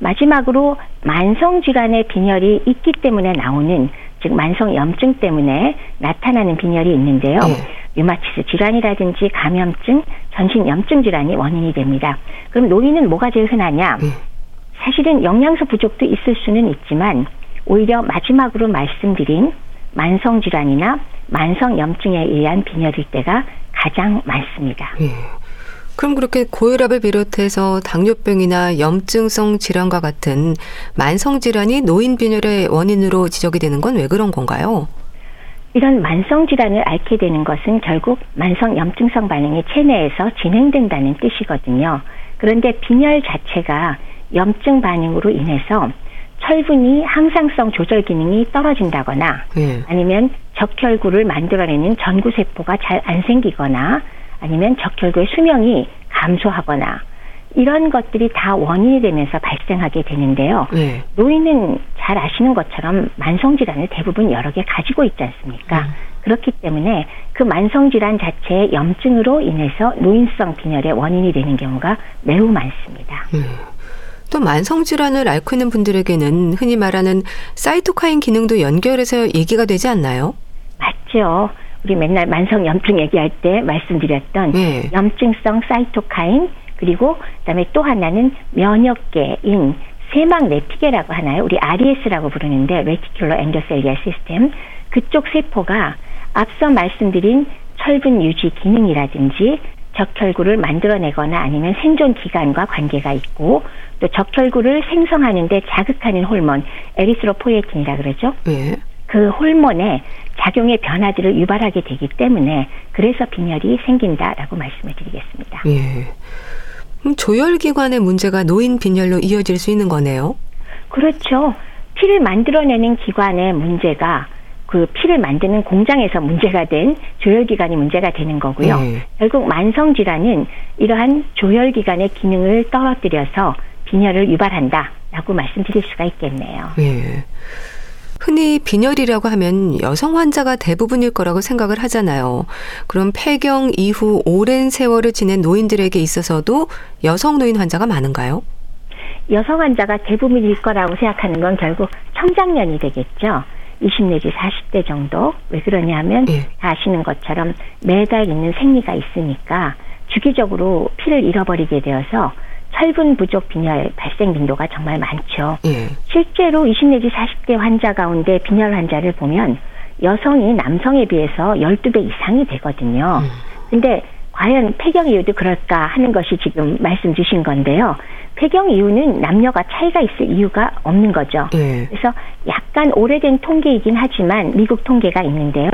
마지막으로 만성 질환의 빈혈이 있기 때문에 나오는 즉 만성 염증 때문에 나타나는 빈혈이 있는데요. 네. 류마티스 질환이라든지 감염증, 전신 염증 질환이 원인이 됩니다. 그럼 노인은 뭐가 제일 흔하냐? 네. 사실은 영양소 부족도 있을 수는 있지만 오히려 마지막으로 말씀드린 만성 질환이나 만성 염증에 의한 빈혈일 때가 가장 많습니다. 네. 그럼 그렇게 고혈압을 비롯해서 당뇨병이나 염증성 질환과 같은 만성 질환이 노인 빈혈의 원인으로 지적이 되는 건 왜 그런 건가요? 이런 만성 질환을 앓게 되는 것은 결국 만성 염증성 반응이 체내에서 진행된다는 뜻이거든요. 그런데 빈혈 자체가 염증 반응으로 인해서 철분이 항상성 조절 기능이 떨어진다거나 네. 아니면 적혈구를 만들어내는 전구세포가 잘 안 생기거나 아니면 적혈구의 수명이 감소하거나 이런 것들이 다 원인이 되면서 발생하게 되는데요. 네. 노인은 잘 아시는 것처럼 만성질환을 대부분 여러 개 가지고 있지 않습니까? 음. 그렇기 때문에 그 만성질환 자체의 염증으로 인해서 노인성 빈혈의 원인이 되는 경우가 매우 많습니다. 음. 또 만성 질환을 앓고 있는 분들에게는 흔히 말하는 사이토카인 기능도 연결해서 얘기가 되지 않나요? 맞죠. 우리 맨날 만성 염증 얘기할 때 말씀드렸던 네. 염증성 사이토카인 그리고 그다음에 또 하나는 면역계인 세막 내피계라고 하나요? 우리 RES라고 부르는데 레티큘러 엔도셀리아 시스템 그쪽 세포가 앞서 말씀드린 철분 유지 기능이라든지 적혈구를 만들어내거나 아니면 생존 기간과 관계가 있고 또 적혈구를 생성하는데 자극하는 호르몬 에리스로포에틴이라 그러죠. 네. 그 호르몬의 작용의 변화들을 유발하게 되기 때문에 그래서 빈혈이 생긴다라고 말씀을 드리겠습니다. 예. 조혈기관의 문제가 노인 빈혈로 이어질 수 있는 거네요. 그렇죠. 피를 만들어내는 기관의 문제가 그 피를 만드는 공장에서 문제가 된 조혈기관이 문제가 되는 거고요. 예. 결국 만성 질환은 이러한 조혈기관의 기능을 떨어뜨려서 빈혈을 유발한다라고 말씀드릴 수가 있겠네요. 예. 흔히 빈혈이라고 하면 여성 환자가 대부분일 거라고 생각을 하잖아요. 그럼 폐경 이후 오랜 세월을 지낸 노인들에게 있어서도 여성 노인 환자가 많은가요? 여성 환자가 대부분일 거라고 생각하는 건 결국 청장년이 되겠죠. 20 내지 40대 정도. 왜 그러냐면 예. 아시는 것처럼 매달 있는 생리가 있으니까 주기적으로 피를 잃어버리게 되어서 철분 부족 빈혈 발생 빈도가 정말 많죠. 예. 실제로 20 내지 40대 환자 가운데 빈혈 환자를 보면 여성이 남성에 비해서 12배 이상이 되거든요. 음. 근데 과연 폐경 이유도 그럴까 하는 것이 지금 말씀 주신 건데요. 폐경 이유는 남녀가 차이가 있을 이유가 없는 거죠. 예. 그래서 약간 오래된 통계이긴 하지만 미국 통계가 있는데요.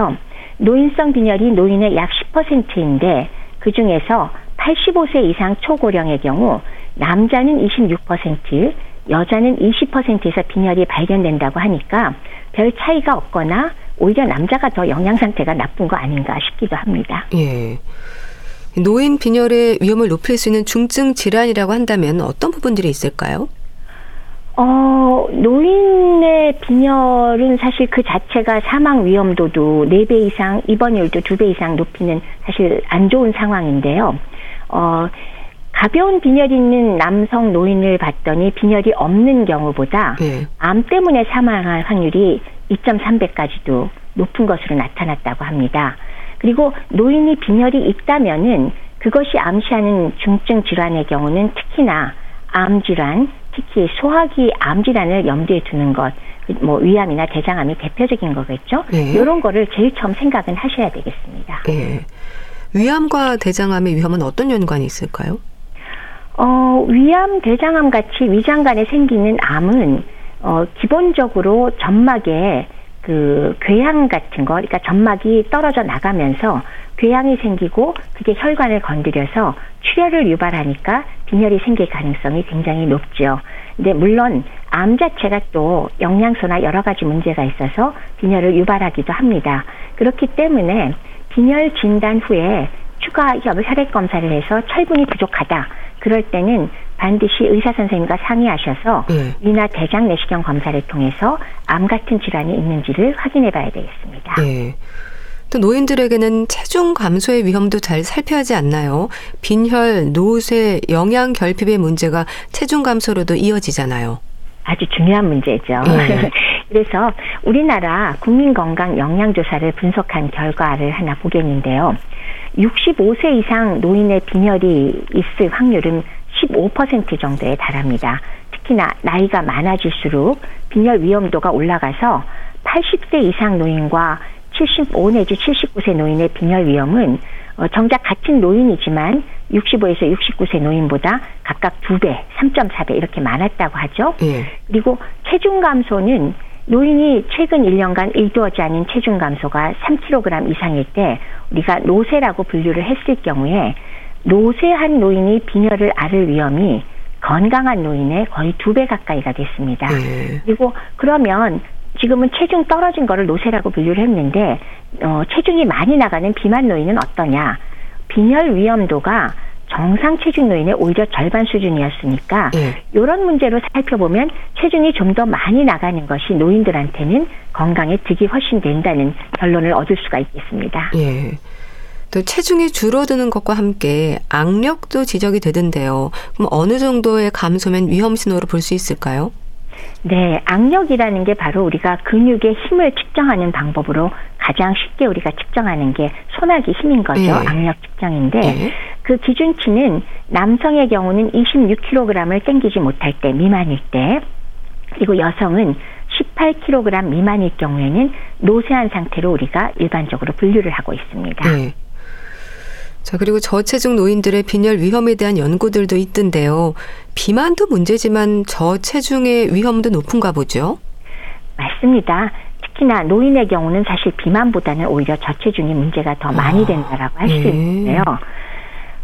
노인성 빈혈이 노인의 약 10%인데 그 중에서 85세 이상 초고령의 경우 남자는 26%, 여자는 20%에서 빈혈이 발견된다고 하니까 별 차이가 없거나 오히려 남자가 더 영양 상태가 나쁜 거 아닌가 싶기도 합니다. 예. 노인 빈혈의 위험을 높일 수 있는 중증 질환이라고 한다면 어떤 부분들이 있을까요? 어, 노인의 빈혈은 사실 그 자체가 사망 위험도도 4배 이상, 입원율도 2배 이상 높이는 사실 안 좋은 상황인데요. 어, 가벼운 빈혈이 있는 남성 노인을 봤더니 빈혈이 없는 경우보다 네. 암 때문에 사망할 확률이 2.3배까지도 높은 것으로 나타났다고 합니다. 그리고 노인이 빈혈이 있다면은 그것이 암시하는 중증 질환의 경우는 특히나 암 질환, 특히 소화기 암 질환을 염두에 두는 것, 뭐 위암이나 대장암이 대표적인 거겠죠. 네. 이런 거를 제일 처음 생각은 하셔야 되겠습니다. 네. 위암과 대장암의 위험은 어떤 연관이 있을까요? 어, 위암, 대장암 같이 위장관에 생기는 암은 어, 기본적으로 점막에 그 궤양 같은 거, 그러니까 점막이 떨어져 나가면서 궤양이 생기고 그게 혈관을 건드려서 출혈을 유발하니까 빈혈이 생길 가능성이 굉장히 높죠. 근데 물론 암 자체가 또 영양소나 여러 가지 문제가 있어서 빈혈을 유발하기도 합니다. 그렇기 때문에 빈혈 진단 후에 추가 혈액 검사를 해서 철분이 부족하다. 그럴 때는 반드시 의사 선생님과 상의하셔서 네. 위나 대장 내시경 검사를 통해서 암 같은 질환이 있는지를 확인해 봐야 되겠습니다. 네. 또 노인들에게는 체중 감소의 위험도 잘 살펴야 하지 않나요? 빈혈, 노쇠, 영양 결핍의 문제가 체중 감소로도 이어지잖아요. 아주 중요한 문제죠. 네. 그래서 우리나라 국민건강 영양조사를 분석한 결과를 하나 보겠는데요. 65세 이상 노인의 빈혈이 있을 확률은 15% 정도에 달합니다. 특히나 나이가 많아질수록 빈혈 위험도가 올라가서 80세 이상 노인과 75 내지 79세 노인의 빈혈 위험은 어, 정작 같은 노인이지만 65에서 69세 노인보다 각각 2배, 3.4배 이렇게 많았다고 하죠. 예. 그리고 체중 감소는 노인이 최근 1년간 의도하지 않은 체중 감소가 3kg 이상일 때 우리가 노쇠라고 분류를 했을 경우에 노쇠한 노인이 빈혈을 앓을 위험이 건강한 노인의 거의 두 배 가까이가 됐습니다. 네. 그리고 그러면 지금은 체중 떨어진 거를 노쇠라고 분류를 했는데 어, 체중이 많이 나가는 비만 노인은 어떠냐? 빈혈 위험도가 정상 체중 노인의 오히려 절반 수준이었으니까 네. 이런 문제로 살펴보면 체중이 좀 더 많이 나가는 것이 노인들한테는 건강에 득이 훨씬 된다는 결론을 얻을 수가 있겠습니다. 예. 또 체중이 줄어드는 것과 함께 악력도 지적이 되던데요. 그럼 어느 정도의 감소면 위험 신호로 볼 수 있을까요? 네, 악력이라는 게 바로 우리가 근육의 힘을 측정하는 방법으로 가장 쉽게 우리가 측정하는 게 소나기 힘인 거죠. 네. 악력 측정인데 네. 그 기준치는 남성의 경우는 26kg을 땡기지 못할 때 미만일 때 그리고 여성은 18kg 미만일 경우에는 노쇠한 상태로 우리가 일반적으로 분류를 하고 있습니다. 네. 자, 그리고 저체중 노인들의 빈혈 위험에 대한 연구들도 있던데요. 비만도 문제지만 저체중의 위험도 높은가 보죠? 맞습니다. 특히나 노인의 경우는 사실 비만보다는 오히려 저체중이 문제가 더 많이 아, 된다라고 할수 예. 있는데요.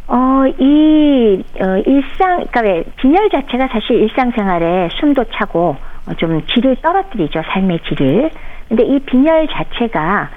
어, 이, 어, 일상, 그러니까 왜, 빈혈 자체가 사실 일상생활에 숨도 차고, 어, 좀 질을 떨어뜨리죠, 삶의 질을. 근데 이 빈혈 자체가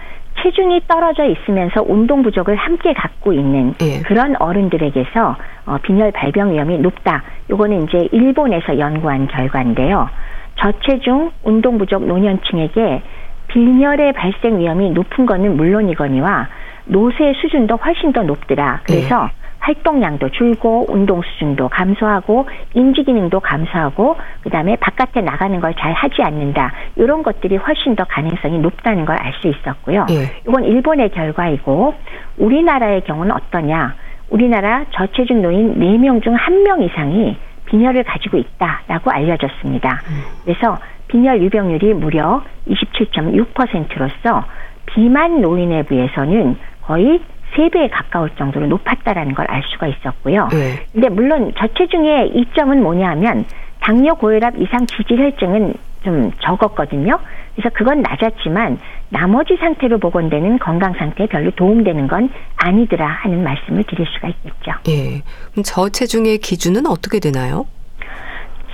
체중이 떨어져 있으면서 운동 부족을 함께 갖고 있는 예. 그런 어른들에게서 어, 빈혈 발병 위험이 높다. 요거는 이제 일본에서 연구한 결과인데요. 저체중, 운동 부족 노년층에게 빈혈의 발생 위험이 높은 거는 물론이거니와 노쇠 수준도 훨씬 더 높더라. 그래서 예. 활동량도 줄고 운동 수준도 감소하고 인지 기능도 감소하고 그다음에 바깥에 나가는 걸 잘 하지 않는다. 이런 것들이 훨씬 더 가능성이 높다는 걸 알 수 있었고요. 예. 이건 일본의 결과이고 우리나라의 경우는 어떠냐? 우리나라 저체중 노인 4명 중 1명 이상이 빈혈을 가지고 있다라고 알려졌습니다. 음. 그래서 빈혈 유병률이 무려 27.6%로서 비만 노인에 비해서는 거의 3배에 가까울 정도로 높았다라는 걸 알 수가 있었고요. 네. 근데 물론 저체중의 이점은 뭐냐 하면 당뇨 고혈압 이상 지질혈증은 좀 적었거든요. 그래서 그건 낮았지만 나머지 상태로 복원되는 건강 상태에 별로 도움되는 건 아니더라 하는 말씀을 드릴 수가 있겠죠. 예. 그럼 저체중의 기준은 어떻게 되나요?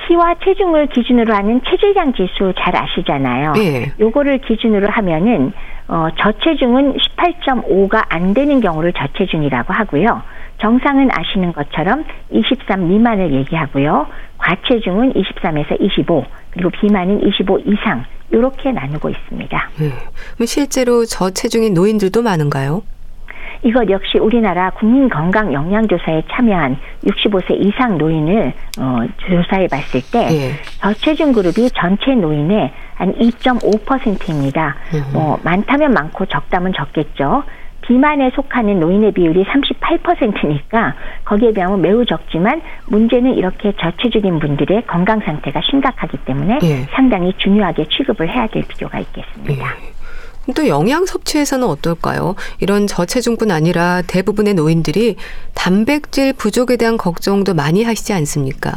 키와 체중을 기준으로 하는 체질량 지수 잘 아시잖아요. 예. 요거를 기준으로 하면은 어, 저체중은 18.5가 안 되는 경우를 저체중이라고 하고요. 정상은 아시는 것처럼 23 미만을 얘기하고요. 과체중은 23에서 25, 그리고 비만은 25 이상 이렇게 나누고 있습니다. 네. 실제로 저체중인 노인들도 많은가요? 이것 역시 우리나라 국민건강영양조사에 참여한 65세 이상 노인을 어, 조사해 봤을 때 예. 저체중 그룹이 전체 노인의 한 2.5%입니다. 뭐 많다면 많고 적다면 적겠죠. 비만에 속하는 노인의 비율이 38%니까 거기에 비하면 매우 적지만 문제는 이렇게 저체중인 분들의 건강 상태가 심각하기 때문에 예. 상당히 중요하게 취급을 해야 될 필요가 있겠습니다. 예. 또 영양 섭취에서는 어떨까요? 이런 저체중뿐 아니라 대부분의 노인들이 단백질 부족에 대한 걱정도 많이 하시지 않습니까?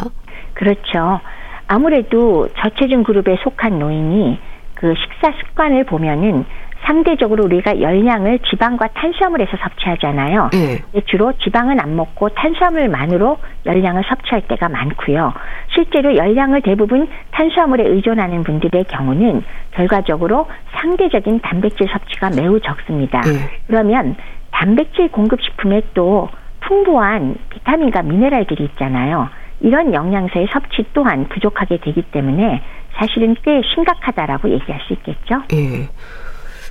그렇죠. 아무래도 저체중 그룹에 속한 노인이 그 식사 습관을 보면은 상대적으로 우리가 열량을 지방과 탄수화물에서 섭취하잖아요. 네. 주로 지방은 안 먹고 탄수화물만으로 열량을 섭취할 때가 많고요. 실제로 열량을 대부분 탄수화물에 의존하는 분들의 경우는 결과적으로 상대적인 단백질 섭취가 매우 적습니다. 네. 그러면 단백질 공급 식품에 또 풍부한 비타민과 미네랄들이 있잖아요. 이런 영양소의 섭취 또한 부족하게 되기 때문에 사실은 꽤 심각하다라고 얘기할 수 있겠죠. 예.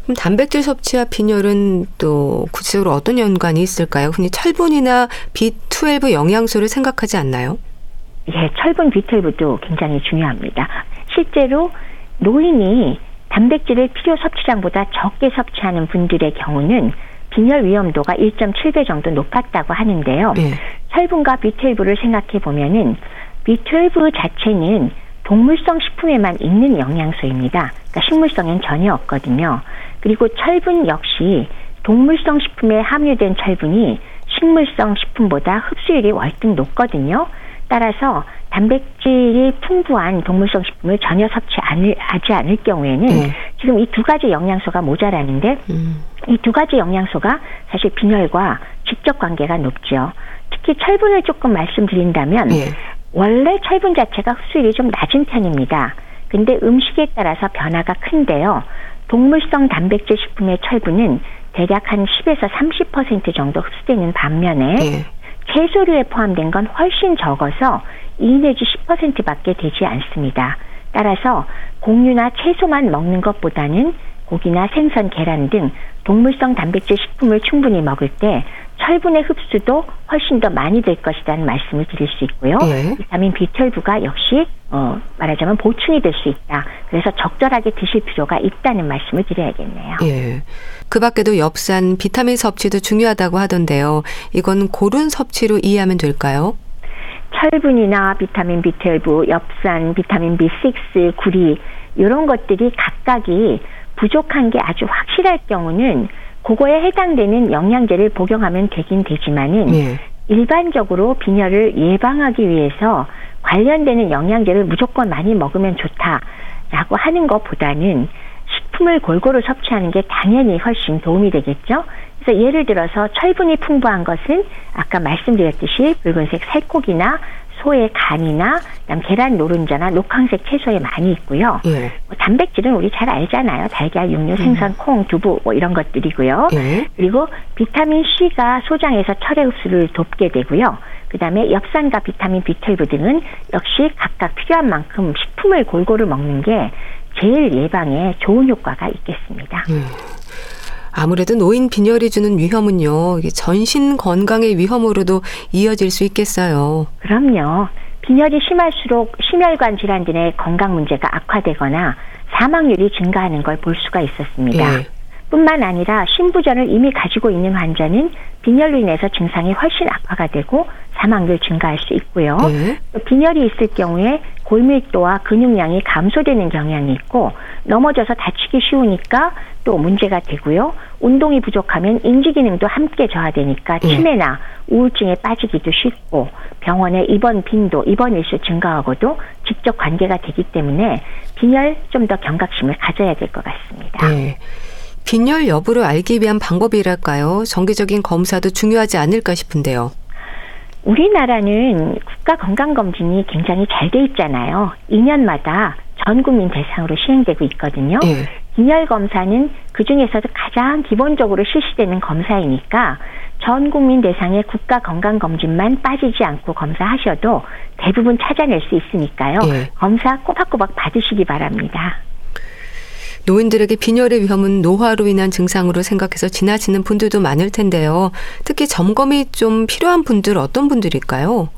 그럼 단백질 섭취와 빈혈은 또 구체적으로 어떤 연관이 있을까요? 흔히 철분이나 B12 영양소를 생각하지 않나요? 예, 철분 B12도 굉장히 중요합니다. 실제로 노인이 단백질을 필요 섭취량보다 적게 섭취하는 분들의 경우는 빈혈 위험도가 1.7배 정도 높았다고 하는데요. 네. 철분과 B12를 생각해 보면은 B12 자체는 동물성 식품에만 있는 영양소입니다. 그러니까 식물성엔 전혀 없거든요. 그리고 철분 역시 동물성 식품에 함유된 철분이 식물성 식품보다 흡수율이 월등 높거든요. 따라서 단백질이 풍부한 동물성 식품을 전혀 섭취하지 않을 경우에는 네. 지금 이 두 가지 영양소가 모자라는데 음. 이두 가지 영양소가 사실 빈혈과 직접 관계가 높죠. 특히 철분을 조금 말씀드린다면 네. 원래 철분 자체가 흡수율이 좀 낮은 편입니다. 근데 음식에 따라서 변화가 큰데요. 동물성 단백질 식품의 철분은 대략 한 10에서 30% 정도 흡수되는 반면에 네. 채소류에 포함된 건 훨씬 적어서 2 내지 10%밖에 되지 않습니다. 따라서 곡류나 채소만 먹는 것보다는 고기나 생선, 계란 등 동물성 단백질 식품을 충분히 먹을 때 철분의 흡수도 훨씬 더 많이 될 것이라는 말씀을 드릴 수 있고요. 예. 비타민 B12가 역시 어, 말하자면 보충이 될 수 있다. 그래서 적절하게 드실 필요가 있다는 말씀을 드려야겠네요. 예. 그 밖에도 엽산, 비타민 섭취도 중요하다고 하던데요. 이건 고른 섭취로 이해하면 될까요? 철분이나 비타민 B12, 엽산, 비타민 B6, 구리 이런 것들이 각각이 부족한 게 아주 확실할 경우는 그거에 해당되는 영양제를 복용하면 되긴 되지만은 네. 일반적으로 빈혈을 예방하기 위해서 관련되는 영양제를 무조건 많이 먹으면 좋다라고 하는 것보다는 식품을 골고루 섭취하는 게 당연히 훨씬 도움이 되겠죠. 그래서 예를 들어서 철분이 풍부한 것은 아까 말씀드렸듯이 붉은색 살코기나 소의 간이나 그다음 계란 노른자나 녹황색 채소에 많이 있고요. 예. 뭐 단백질은 우리 잘 알잖아요. 달걀, 육류, 생선, 음. 콩, 두부 뭐 이런 것들이고요. 예. 그리고 비타민 C가 소장에서 철의 흡수를 돕게 되고요. 그다음에 엽산과 비타민 B12 등은 역시 각각 필요한 만큼 식품을 골고루 먹는 게 제일 예방에 좋은 효과가 있겠습니다. 음. 아무래도 노인 빈혈이 주는 위험은요, 전신 건강의 위험으로도 이어질 수 있겠어요. 그럼요. 빈혈이 심할수록 심혈관 질환 등의 건강 문제가 악화되거나 사망률이 증가하는 걸 볼 수가 있었습니다. 예. 뿐만 아니라 신부전을 이미 가지고 있는 환자는 빈혈로 인해서 증상이 훨씬 악화가 되고 사망률 증가할 수 있고요. 네. 빈혈이 있을 경우에 골밀도와 근육량이 감소되는 경향이 있고 넘어져서 다치기 쉬우니까 또 문제가 되고요. 운동이 부족하면 인지 기능도 함께 저하되니까 네. 치매나 우울증에 빠지기도 쉽고 병원에 입원 빈도, 입원 일수 증가하고도 직접 관계가 되기 때문에 빈혈 좀 더 경각심을 가져야 될 것 같습니다. 네. 빈혈 여부를 알기 위한 방법이랄까요? 정기적인 검사도 중요하지 않을까 싶은데요. 우리나라는 국가 건강검진이 굉장히 잘 돼 있잖아요. 2년마다 전 국민 대상으로 시행되고 있거든요. 네. 빈혈 검사는 그 중에서도 가장 기본적으로 실시되는 검사이니까 전 국민 대상의 국가 건강 검진만 빠지지 않고 검사하셔도 대부분 찾아낼 수 있으니까요. 네. 검사 꼬박꼬박 받으시기 바랍니다. 노인들에게 빈혈의 위험은 노화로 인한 증상으로 생각해서 지나치는 분들도 많을 텐데요. 특히 점검이 좀 필요한 분들 어떤 분들일까요?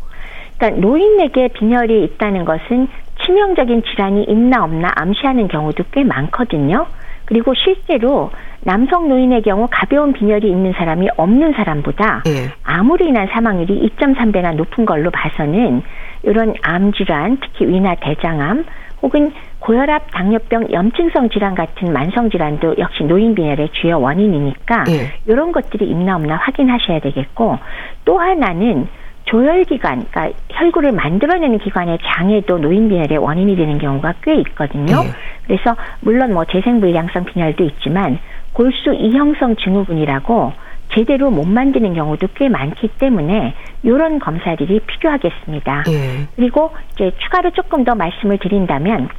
그러니까 노인에게 빈혈이 있다는 것은 치명적인 질환이 있나 없나 암시하는 경우도 꽤 많거든요. 그리고 실제로 남성 노인의 경우 가벼운 빈혈이 있는 사람이 없는 사람보다 네. 암으로 인한 사망률이 2.3배나 높은 걸로 봐서는 이런 암 질환, 특히 위나 대장암 혹은 고혈압, 당뇨병, 염증성 질환 같은 만성 질환도 역시 노인 빈혈의 주요 원인이니까 네. 이런 것들이 있나 없나 확인하셔야 되겠고 또 하나는 조혈기관, 그러니까 혈구를 만들어내는 기관의 장애도 노인 빈혈의 원인이 되는 경우가 꽤 있거든요. 네. 그래서 물론 뭐 재생불량성 빈혈도 있지만 골수 이형성 증후군이라고 제대로 못 만드는 경우도 꽤 많기 때문에 이런 검사들이 필요하겠습니다. 예. 그리고 이제 추가로 조금 더 말씀을 드린다면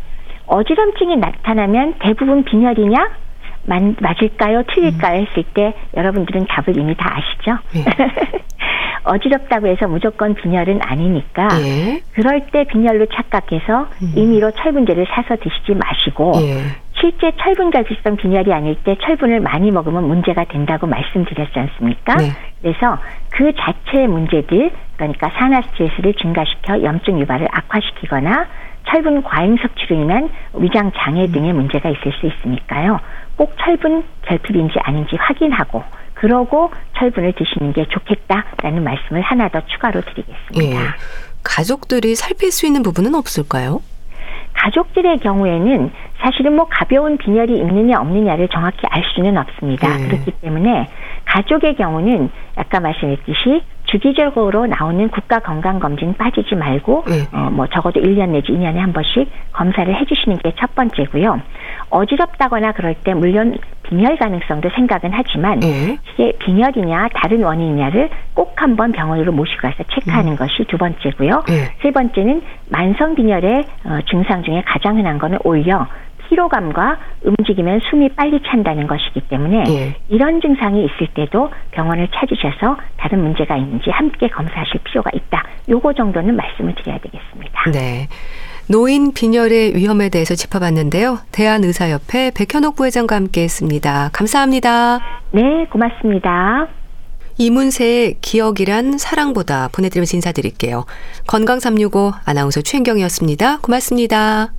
어지럼증이 나타나면 대부분 빈혈이냐 맞을까요? 틀릴까요? 했을 때 여러분들은 답을 이미 다 아시죠? 예. 어지럽다고 해서 무조건 빈혈은 아니니까 예. 그럴 때 빈혈로 착각해서 음. 임의로 철분제를 사서 드시지 마시고 예. 실제 철분 결핍성 빈혈이 아닐 때 철분을 많이 먹으면 문제가 된다고 말씀드렸지 않습니까? 네. 그래서 그 자체의 문제들 그러니까 산화 스트레스를 증가시켜 염증 유발을 악화시키거나 철분 과잉 섭취로 인한 위장 장애 등의 문제가 있을 수 있으니까요. 꼭 철분 결핍인지 아닌지 확인하고 그러고 철분을 드시는 게 좋겠다라는 말씀을 하나 더 추가로 드리겠습니다. 예. 가족들이 살필 수 있는 부분은 없을까요? 가족들의 경우에는 사실은 뭐 가벼운 빈혈이 있느냐 없느냐를 정확히 알 수는 없습니다. 네. 그렇기 때문에 가족의 경우는 아까 말씀했듯이 주기적으로 나오는 국가 건강 검진 빠지지 말고 네. 어 뭐 적어도 1년 내지 2년에 한 번씩 검사를 해 주시는 게 첫 번째고요. 어지럽다거나 그럴 때 물론 빈혈 가능성도 생각은 하지만 네. 이게 빈혈이냐 다른 원인이냐를 꼭 한번 병원으로 모시고 가서 체크하는 음. 것이 두 번째고요. 네. 세 번째는 만성 빈혈의 어, 증상 중에 가장 흔한 거는 오히려 피로감과 움직이면 숨이 빨리 찬다는 것이기 때문에 네. 이런 증상이 있을 때도 병원을 찾으셔서 다른 문제가 있는지 함께 검사하실 필요가 있다. 요거 정도는 말씀을 드려야 되겠습니다. 네. 노인 빈혈의 위험에 대해서 짚어봤는데요. 대한의사협회 백현옥 부회장과 함께 했습니다. 감사합니다. 네, 고맙습니다. 이문세의 기억이란 사랑보다 보내드리면서 인사드릴게요. 건강365 아나운서 최인경이었습니다. 고맙습니다.